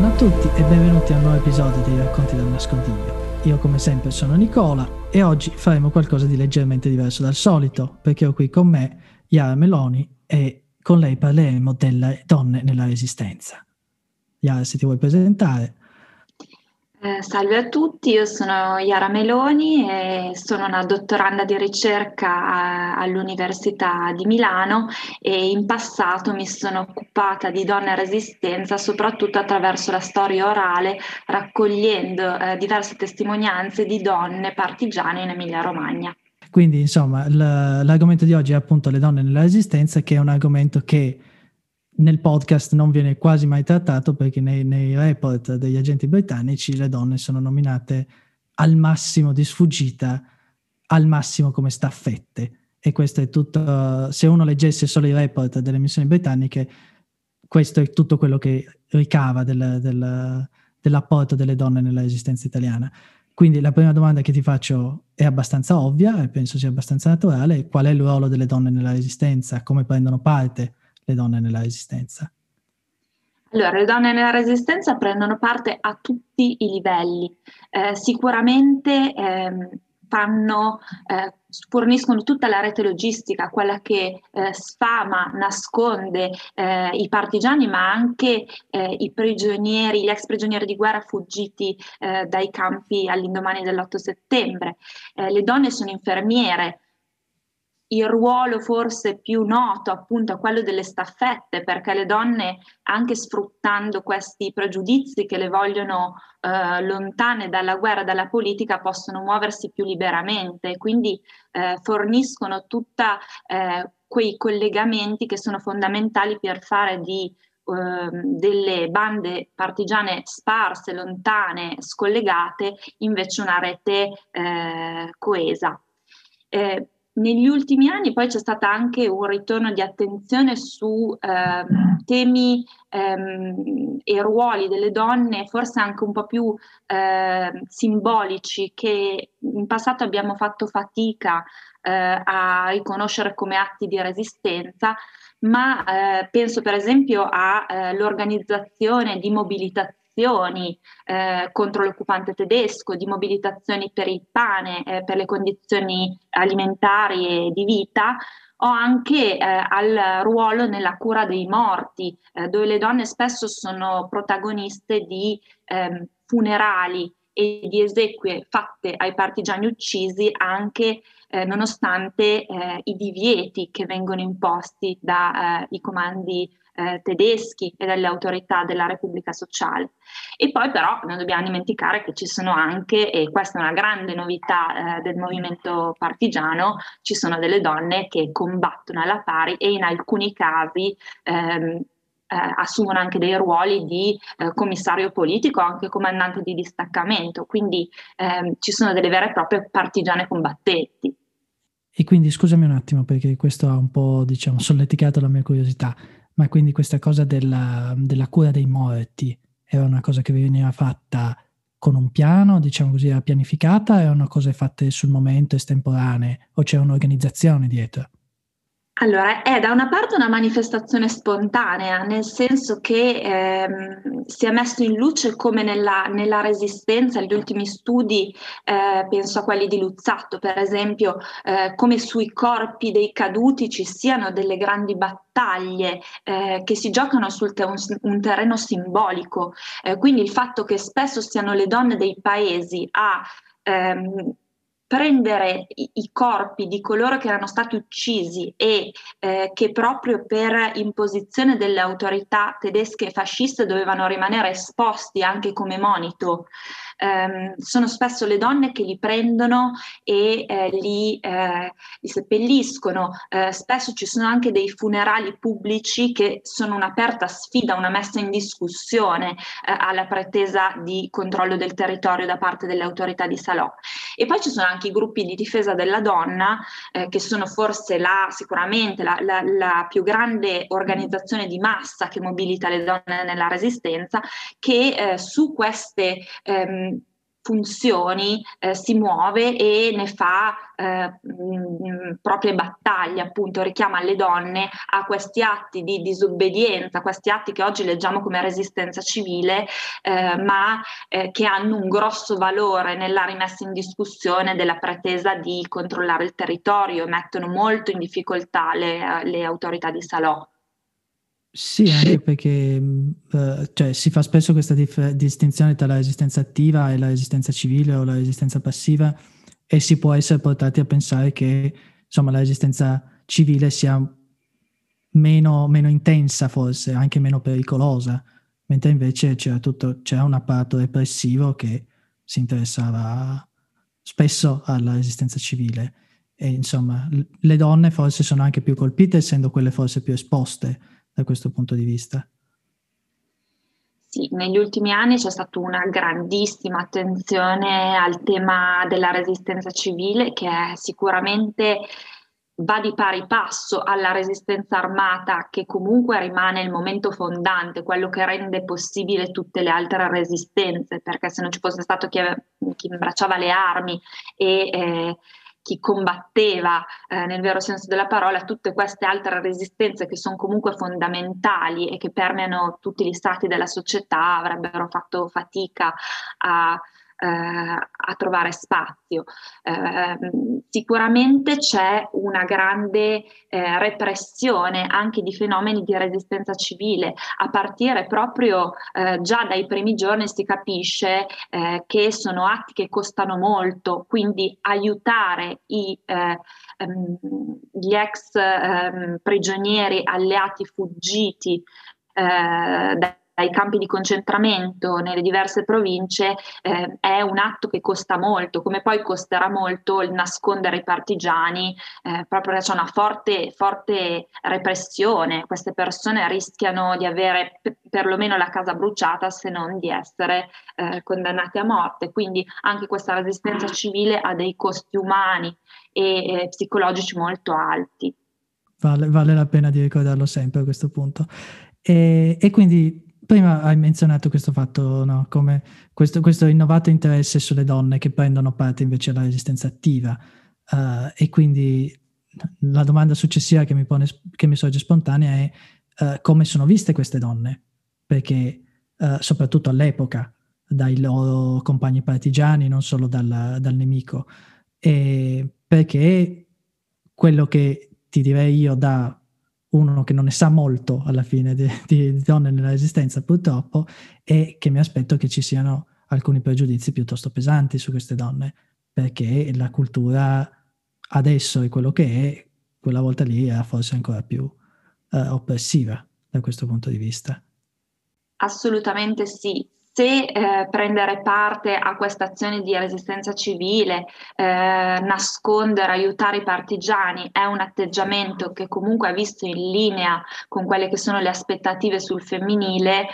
Buongiorno a tutti e benvenuti a un nuovo episodio dei Racconti del Nascondiglio. Io come sempre sono Nicola e oggi faremo qualcosa di leggermente diverso dal solito perché ho qui con me Yara Meloni e con lei parleremo delle donne nella resistenza. Yara, se ti vuoi presentare. Eh, salve a tutti, io sono Yara Meloni e sono una dottoranda di ricerca a, all'Università di Milano e in passato mi sono occupata di donne a resistenza soprattutto attraverso la storia orale, raccogliendo eh, diverse testimonianze di donne partigiane in Emilia-Romagna. Quindi, insomma, l'argomento di oggi è appunto le donne nella resistenza, che è un argomento che nel podcast non viene quasi mai trattato perché nei, nei, report degli agenti britannici le donne sono nominate al massimo di sfuggita, al massimo come staffette. E questo è tutto, se uno leggesse solo i report delle missioni britanniche, questo è tutto quello che ricava del, del, dell'apporto delle donne nella resistenza italiana. Quindi la prima domanda che ti faccio è abbastanza ovvia e penso sia abbastanza naturale. Qual è il ruolo delle donne nella resistenza? Come prendono parte? Le donne nella resistenza? Allora, le donne nella resistenza prendono parte a tutti i livelli. Eh, sicuramente eh, fanno, eh, forniscono tutta la rete logistica, quella che eh, sfama, nasconde eh, i partigiani, ma anche eh, i prigionieri, gli ex prigionieri di guerra fuggiti dai campi all'indomani dell'8 settembre. le donne sono infermiere, il ruolo forse più noto appunto è quello delle staffette, perché le donne, anche sfruttando questi pregiudizi che le vogliono eh, lontane dalla guerra, dalla politica, possono muoversi più liberamente, quindi eh, forniscono tutti eh, quei collegamenti che sono fondamentali per fare di ehm, delle bande partigiane sparse, lontane, scollegate, invece una rete eh, coesa. Eh, negli ultimi anni poi c'è stato anche un ritorno di attenzione su eh, temi ehm, e ruoli delle donne, forse anche un po' più eh, simbolici, che in passato abbiamo fatto fatica eh, a riconoscere come atti di resistenza, ma eh, penso per esempio all'organizzazione di mobilitazione mobilitazioni eh, contro l'occupante tedesco, di mobilitazioni per il pane, eh, per le condizioni alimentari e di vita, o anche eh, al ruolo nella cura dei morti, eh, dove le donne spesso sono protagoniste di ehm, funerali e di esequie fatte ai partigiani uccisi anche eh, nonostante eh, i divieti che vengono imposti dai eh, comandi eh, tedeschi e dalle autorità della Repubblica Sociale. E poi però non dobbiamo dimenticare che ci sono anche, e questa è una grande novità eh, del movimento partigiano, ci sono delle donne che combattono alla pari e in alcuni casi ehm, eh, assumono anche dei ruoli di eh, commissario politico, anche comandante di distaccamento, quindi ehm, ci sono delle vere e proprie partigiane combattenti. E quindi scusami un attimo perché questo ha un po' diciamo solleticato la mia curiosità. Ma quindi questa cosa della, della cura dei morti era una cosa che veniva fatta con un piano, diciamo così, era pianificata, erano cose fatte sul momento, estemporanee, o c'era un'organizzazione dietro? Allora, è da una parte una manifestazione spontanea, nel senso che ehm, si è messo in luce come nella, nella resistenza, gli ultimi studi, eh, penso a quelli di Luzzatto per esempio, eh, come sui corpi dei caduti ci siano delle grandi battaglie eh, che si giocano su te- un, terreno simbolico. Eh, quindi il fatto che spesso siano le donne dei paesi a ehm, prendere i, i, corpi di coloro che erano stati uccisi e eh, che proprio per imposizione delle autorità tedesche fasciste dovevano rimanere esposti anche come monito ehm, sono spesso le donne che li prendono e eh, li, eh, li, seppelliscono. Eh, spesso ci sono anche dei funerali pubblici che sono un'aperta sfida, una messa in discussione eh, alla pretesa di controllo del territorio da parte delle autorità di Salò. E poi ci sono anche i gruppi di difesa della donna, eh, che sono forse la, sicuramente la, la, la più grande organizzazione di massa che mobilita le donne nella resistenza, che eh, su queste ehm, funzioni eh, si muove e ne fa eh, mh, proprie battaglie, appunto richiama le donne a questi atti di disobbedienza, questi atti che oggi leggiamo come resistenza civile, eh, ma eh, che hanno un grosso valore nella rimessa in discussione della pretesa di controllare il territorio, mettono molto in difficoltà le, le autorità di Salò. Sì, anche perché uh, cioè, si fa spesso questa dif- distinzione tra la resistenza attiva e la resistenza civile o la resistenza passiva e si può essere portati a pensare che insomma, la resistenza civile sia meno, meno intensa forse, anche meno pericolosa, mentre invece c'era, tutto, c'era un apparato repressivo che si interessava spesso alla resistenza civile. E insomma le donne forse sono anche più colpite essendo quelle forse più esposte da questo punto di vista? Sì, negli ultimi anni c'è stata una grandissima attenzione al tema della resistenza civile che sicuramente va di pari passo alla resistenza armata che comunque rimane il momento fondante, quello che rende possibile tutte le altre resistenze, perché se non ci fosse stato chi, chi imbracciava le armi e eh, chi combatteva eh, nel vero senso della parola tutte queste altre resistenze che sono comunque fondamentali e che permeano tutti gli stati della società avrebbero fatto fatica a a trovare spazio. Eh, sicuramente c'è una grande eh, repressione anche di fenomeni di resistenza civile, a partire proprio eh, già dai primi giorni si capisce eh, che sono atti che costano molto, quindi aiutare i, ehm, gli ex ehm, prigionieri alleati fuggiti eh, ai campi di concentramento nelle diverse province eh, è un atto che costa molto, come poi costerà molto il nascondere i partigiani, eh, proprio perché c'è una forte, forte repressione, queste persone rischiano di avere p- perlomeno la casa bruciata se non di essere eh, condannate a morte, quindi anche questa resistenza civile ha dei costi umani e psicologici molto alti. Vale, vale, la pena di ricordarlo sempre a questo punto. E, e quindi prima hai menzionato questo fatto, no? come questo, questo, innovato interesse sulle donne che prendono parte invece alla resistenza attiva. Uh, e quindi la domanda successiva che mi, pone, che mi sorge spontanea è uh, come sono viste queste donne? Perché uh, soprattutto all'epoca, dai loro compagni partigiani, non solo dal, dal nemico. E perché quello che ti direi io da uno che non ne sa molto alla fine di, di, donne nella resistenza purtroppo e che mi aspetto che ci siano alcuni pregiudizi piuttosto pesanti su queste donne perché la cultura adesso è quello che è, quella volta lì era forse ancora più uh, oppressiva da questo punto di vista. Assolutamente sì, se eh, prendere parte a questa azione di resistenza civile, eh, nascondere, aiutare i partigiani è un atteggiamento che comunque è visto in linea con quelle che sono le aspettative sul femminile,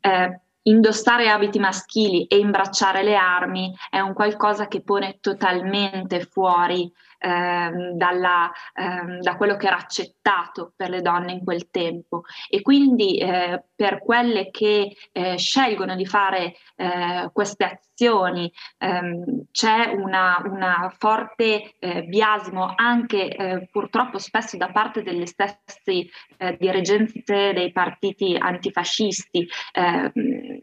eh, indossare abiti maschili e imbracciare le armi è un qualcosa che pone totalmente fuori ehm, dalla, ehm, da quello che era accettato per le donne in quel tempo e quindi eh, per quelle che eh, scelgono di fare eh, queste azioni ehm, c'è una, una forte eh, biasimo anche eh, purtroppo spesso da parte delle stesse eh, dirigenze dei partiti antifascisti. Ehm,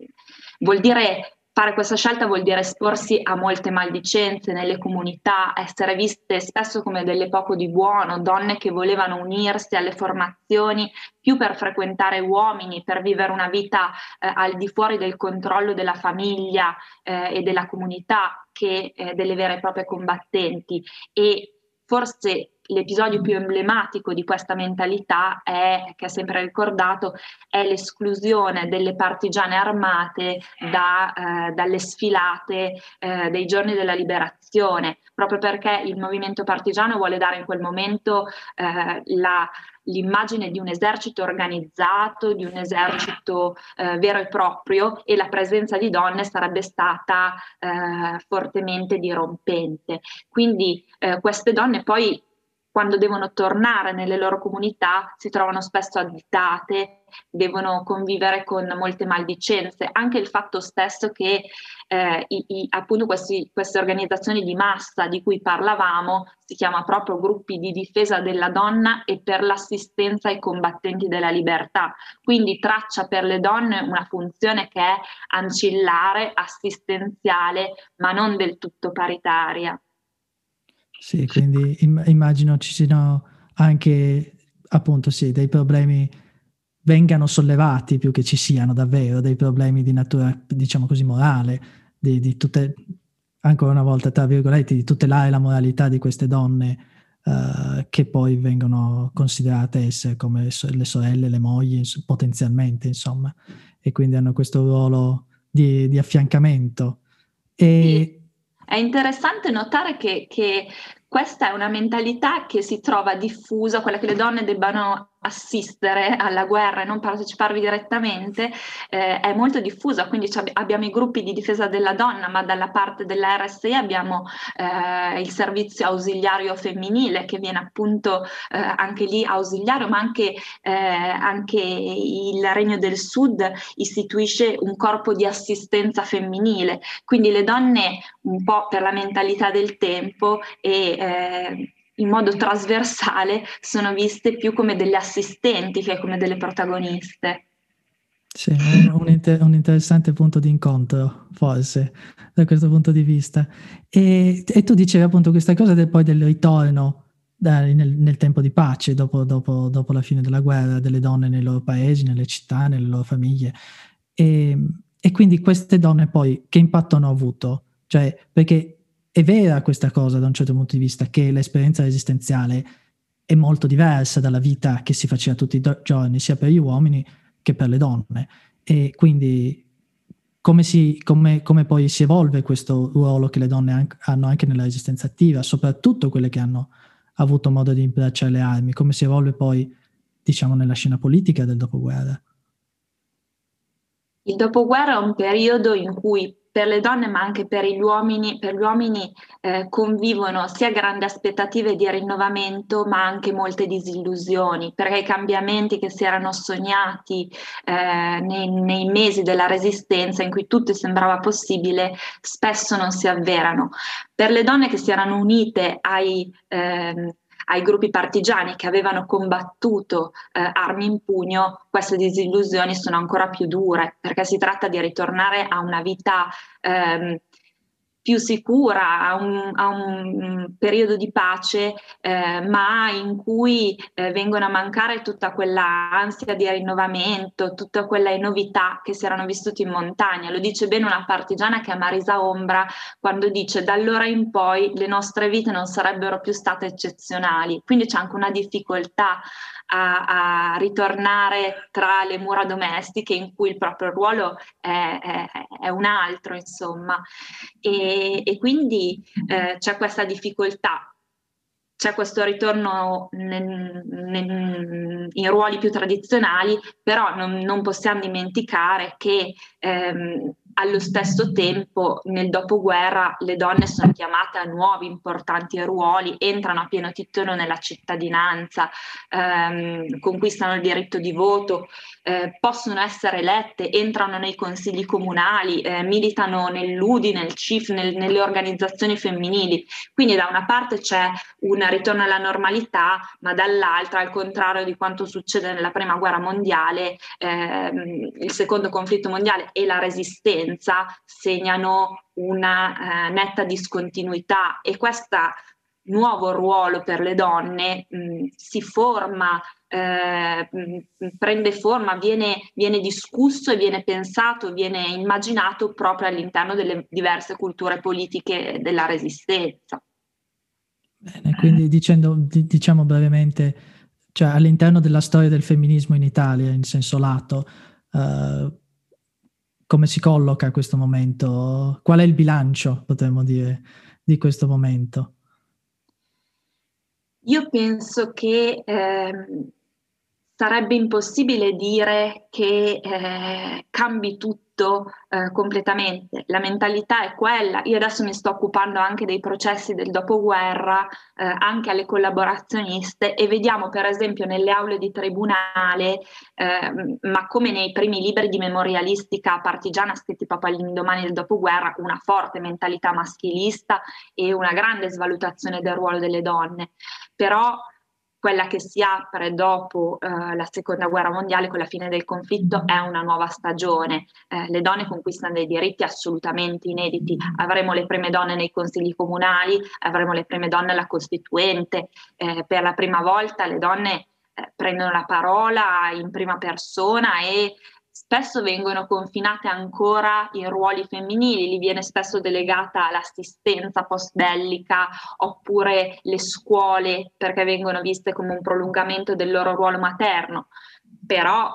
vuol dire Fare questa scelta vuol dire esporsi a molte maldicenze nelle comunità, essere viste spesso come delle poco di buono, donne che volevano unirsi alle formazioni più per frequentare uomini, per vivere una vita eh, al di fuori del controllo della famiglia eh, e della comunità che eh, delle vere e proprie combattenti. E forse l'episodio più emblematico di questa mentalità è, che è sempre ricordato, è l'esclusione delle partigiane armate da, eh, dalle sfilate eh, dei giorni della liberazione, proprio perché il movimento partigiano vuole dare in quel momento eh, la, l'immagine di un esercito organizzato, di un esercito eh, vero e proprio e la presenza di donne sarebbe stata eh, fortemente dirompente. Quindi eh, queste donne poi quando devono tornare nelle loro comunità si trovano spesso additate, devono convivere con molte maldicenze. Anche il fatto stesso che eh, i, i, appunto questi, queste organizzazioni di massa di cui parlavamo si chiama proprio gruppi di difesa della donna e per l'assistenza ai combattenti della libertà. Quindi traccia per le donne una funzione che è ancillare, assistenziale, ma non del tutto paritaria. Sì, quindi immagino ci siano anche appunto sì, dei problemi vengano sollevati più che ci siano davvero dei problemi di natura, diciamo così, morale, di, di tutte, ancora una volta, tra virgolette, di tutelare la moralità di queste donne uh, che poi vengono considerate essere come le sorelle, le mogli, potenzialmente, insomma, e quindi hanno questo ruolo di, di affiancamento. E, è interessante notare che, che, questa è una mentalità che si trova diffusa, quella che le donne debbano assistere alla guerra e non parteciparvi direttamente eh, è molto diffusa, quindi abbiamo i gruppi di difesa della donna, ma dalla parte della RSI abbiamo eh, il servizio ausiliario femminile che viene appunto eh, anche lì ausiliario, ma anche, eh, anche il Regno del Sud istituisce un corpo di assistenza femminile, quindi le donne un po' per la mentalità del tempo e eh, in modo trasversale sono viste più come delle assistenti che come delle protagoniste. Sì, un, inter- un, interessante punto di incontro, forse, da questo punto di vista. E, e tu dicevi appunto questa cosa del, poi del ritorno dai, nel, nel, tempo di pace, dopo, dopo, dopo, la fine della guerra, delle donne nei loro paesi, nelle città, nelle loro famiglie. E, e quindi queste donne poi che impatto hanno avuto? Cioè, perché è vera questa cosa da un certo punto di vista, che l'esperienza resistenziale è molto diversa dalla vita che si faceva tutti i giorni, sia per gli uomini che per le donne. E quindi come, si, come, come poi si evolve questo ruolo che le donne hanno anche nella resistenza attiva, soprattutto quelle che hanno avuto modo di imbracciare le armi, come si evolve poi, diciamo, nella scena politica del dopoguerra. Il dopoguerra è un periodo in cui per le donne ma anche per gli uomini, per gli uomini eh, convivono sia grandi aspettative di rinnovamento ma anche molte disillusioni perché i cambiamenti che si erano sognati eh, nei, nei, mesi della resistenza in cui tutto sembrava possibile spesso non si avverano. Per le donne che si erano unite ai eh, ai gruppi partigiani che avevano combattuto eh, armi in pugno, queste disillusioni sono ancora più dure perché si tratta di ritornare a una vita ehm, più sicura, a un, a un periodo di pace, eh, ma in cui eh, vengono a mancare tutta quella ansia di rinnovamento, tutte quelle novità che si erano vissute in montagna. Lo dice bene una partigiana che è Marisa Ombra quando dice da allora in poi le nostre vite non sarebbero più state eccezionali. Quindi c'è anche una difficoltà a, a, ritornare tra le mura domestiche in cui il proprio ruolo è, è, è un altro, insomma. E, e quindi eh, c'è questa difficoltà c'è questo ritorno nel, nel, in ruoli più tradizionali, però non, non possiamo dimenticare che ehm, allo stesso tempo, nel dopoguerra, le donne sono chiamate a nuovi importanti ruoli, entrano a pieno titolo nella cittadinanza, ehm, conquistano il diritto di voto, eh, possono essere elette, entrano nei consigli comunali, eh, militano nell'UDI, nel CIF, nel, nelle organizzazioni femminili. Quindi da una parte c'è un ritorno alla normalità, ma dall'altra, al contrario di quanto succede nella prima guerra mondiale, ehm, il secondo conflitto mondiale e la resistenza, segnano una eh, netta discontinuità e questo nuovo ruolo per le donne mh, si forma, eh, prende forma, viene, viene discusso e viene pensato, viene immaginato proprio all'interno delle diverse culture politiche della resistenza. Bene, quindi dicendo, diciamo brevemente, cioè all'interno della storia del femminismo in Italia, in senso lato, uh, come si colloca questo momento? Qual è il bilancio, potremmo dire, di questo momento? Io penso che eh, sarebbe impossibile dire che eh, cambi tutto eh, completamente. La mentalità è quella. Io adesso mi sto occupando anche dei processi del dopoguerra, eh, anche alle collaborazioniste e vediamo per esempio nelle aule di tribunale, ehm, ma come nei primi libri di memorialistica partigiana scritti proprio all'indomani del dopoguerra, una forte mentalità maschilista e una grande svalutazione del ruolo delle donne. Però quella che si apre dopo eh, la seconda guerra mondiale con la fine del conflitto è una nuova stagione. Eh, le donne conquistano dei diritti assolutamente inediti. Avremo le prime donne nei consigli comunali, avremo le prime donne alla Costituente. Eh, per la prima volta le donne eh, prendono la parola in prima persona e spesso vengono confinate ancora in ruoli femminili, gli viene spesso delegata l'assistenza post-bellica oppure le scuole perché vengono viste come un prolungamento del loro ruolo materno. Però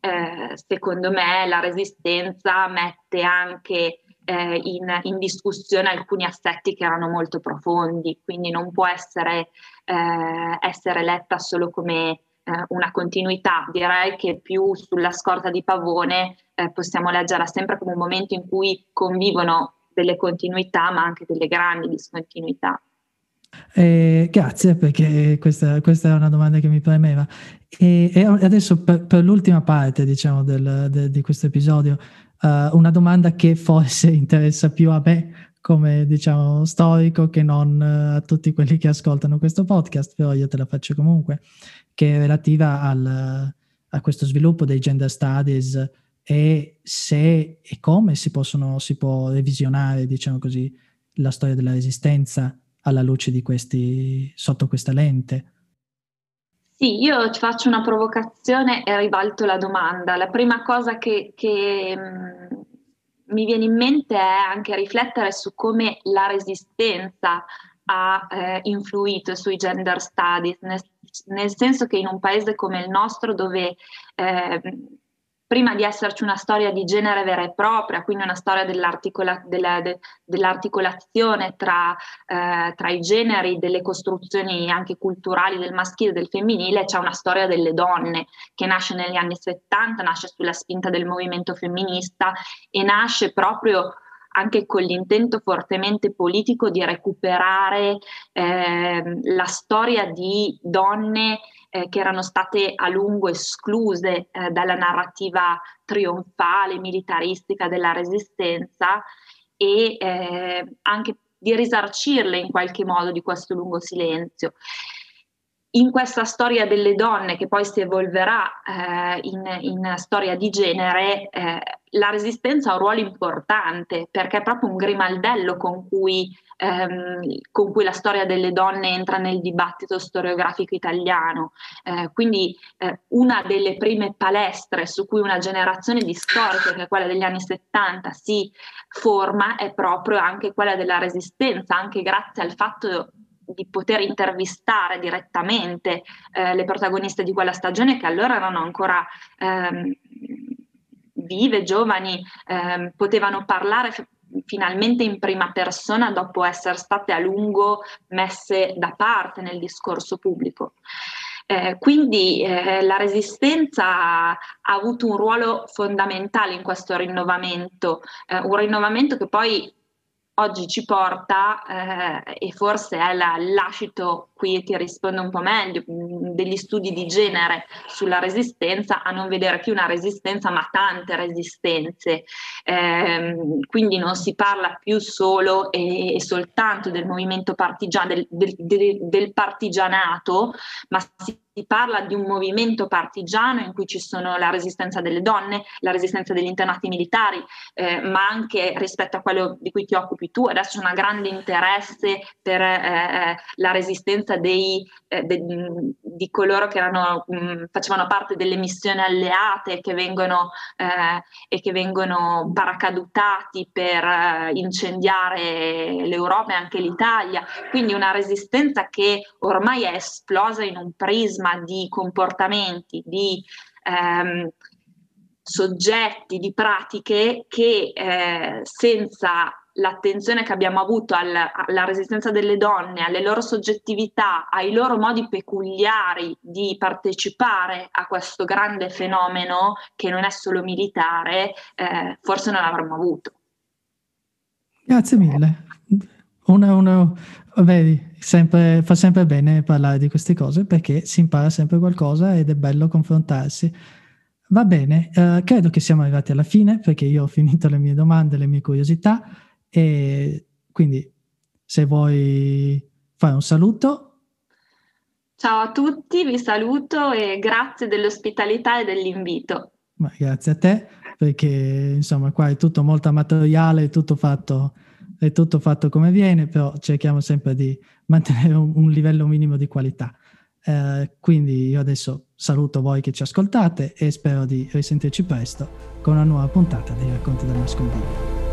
eh, secondo me la resistenza mette anche eh, in, in, discussione alcuni aspetti che erano molto profondi, quindi non può essere, eh, essere letta solo come eh, una continuità, direi che più sulla scorta di Pavone eh, possiamo leggerla sempre come un momento in cui convivono delle continuità ma anche delle grandi discontinuità. Eh, grazie perché questa, questa, è una domanda che mi premeva. E, e adesso per, per, l'ultima parte diciamo, del, de, di questo episodio, uh, una domanda che forse interessa più a me come diciamo storico che non uh, a tutti quelli che ascoltano questo podcast, però io te la faccio comunque che è relativa al, a questo sviluppo dei gender studies e se e come si, possono, si può revisionare, diciamo così, la storia della resistenza alla luce di questi, sotto questa lente. Sì, io faccio una provocazione e ribalto la domanda. La prima cosa che, che mh, mm, mi viene in mente è anche riflettere su come la resistenza ha eh, influito sui gender studies, nel, nel, senso che in un paese come il nostro dove eh, prima di esserci una storia di genere vera e propria, quindi una storia dell'articola, della, de, dell'articolazione tra, eh, tra, i generi, delle costruzioni anche culturali del maschile e del femminile, c'è una storia delle donne che nasce negli anni 70, nasce sulla spinta del movimento femminista e nasce proprio anche con l'intento fortemente politico di recuperare eh, la storia di donne eh, che erano state a lungo escluse eh, dalla narrativa trionfale, militaristica della resistenza e eh, anche di risarcirle in qualche modo di questo lungo silenzio. In questa storia delle donne che poi si evolverà eh, in, in, storia di genere, eh, la resistenza ha un ruolo importante perché è proprio un grimaldello con cui, ehm, con cui la storia delle donne entra nel dibattito storiografico italiano. Eh, quindi eh, una delle prime palestre su cui una generazione di storiche, che è quella degli anni 70, si forma è proprio anche quella della resistenza, anche grazie al fatto di poter intervistare direttamente eh, le protagoniste di quella stagione che allora erano ancora ehm, vive, giovani, ehm, potevano parlare f- finalmente in prima persona dopo essere state a lungo messe da parte nel discorso pubblico. Eh, quindi eh, la resistenza ha avuto un ruolo fondamentale in questo rinnovamento, eh, un rinnovamento che poi oggi ci porta, eh, e forse è la, l'ascito, qui ti rispondo un po' meglio, mm, degli studi di genere sulla resistenza, a non vedere più una resistenza ma tante resistenze. Eh, quindi non si parla più solo e, e soltanto del movimento partigiano, del, del, del partigianato, ma si si parla di un movimento partigiano in cui ci sono la resistenza delle donne, la resistenza degli internati militari, eh, ma anche rispetto a quello di cui ti occupi tu, adesso c'è un grande interesse per eh, eh, la resistenza dei, eh, de, di coloro che erano, mh, facevano parte delle missioni alleate che vengono, eh, e che vengono paracadutati per eh, incendiare l'Europa e anche l'Italia, quindi una resistenza che ormai è esplosa in un prisma sistema di comportamenti, di ehm, soggetti, di pratiche che eh, senza l'attenzione che abbiamo avuto alla, alla, resistenza delle donne, alle loro soggettività, ai loro modi peculiari di partecipare a questo grande fenomeno che non è solo militare, eh, forse non l'avremmo avuto. Grazie mille. Una, una, vedi, sempre, fa sempre bene parlare di queste cose perché si impara sempre qualcosa ed è bello confrontarsi. Va bene, uh, credo che siamo arrivati alla fine perché io ho finito le mie domande, le mie curiosità e quindi se vuoi fare un saluto. Ciao a tutti, vi saluto e grazie dell'ospitalità e dell'invito. Ma grazie a te perché insomma qua è tutto molto amatoriale, è tutto fatto, è tutto fatto come viene, però cerchiamo sempre di mantenere un, un livello minimo di qualità. Eh, quindi io adesso saluto voi che ci ascoltate e spero di risentirci presto con una nuova puntata dei racconti del nascondiglio.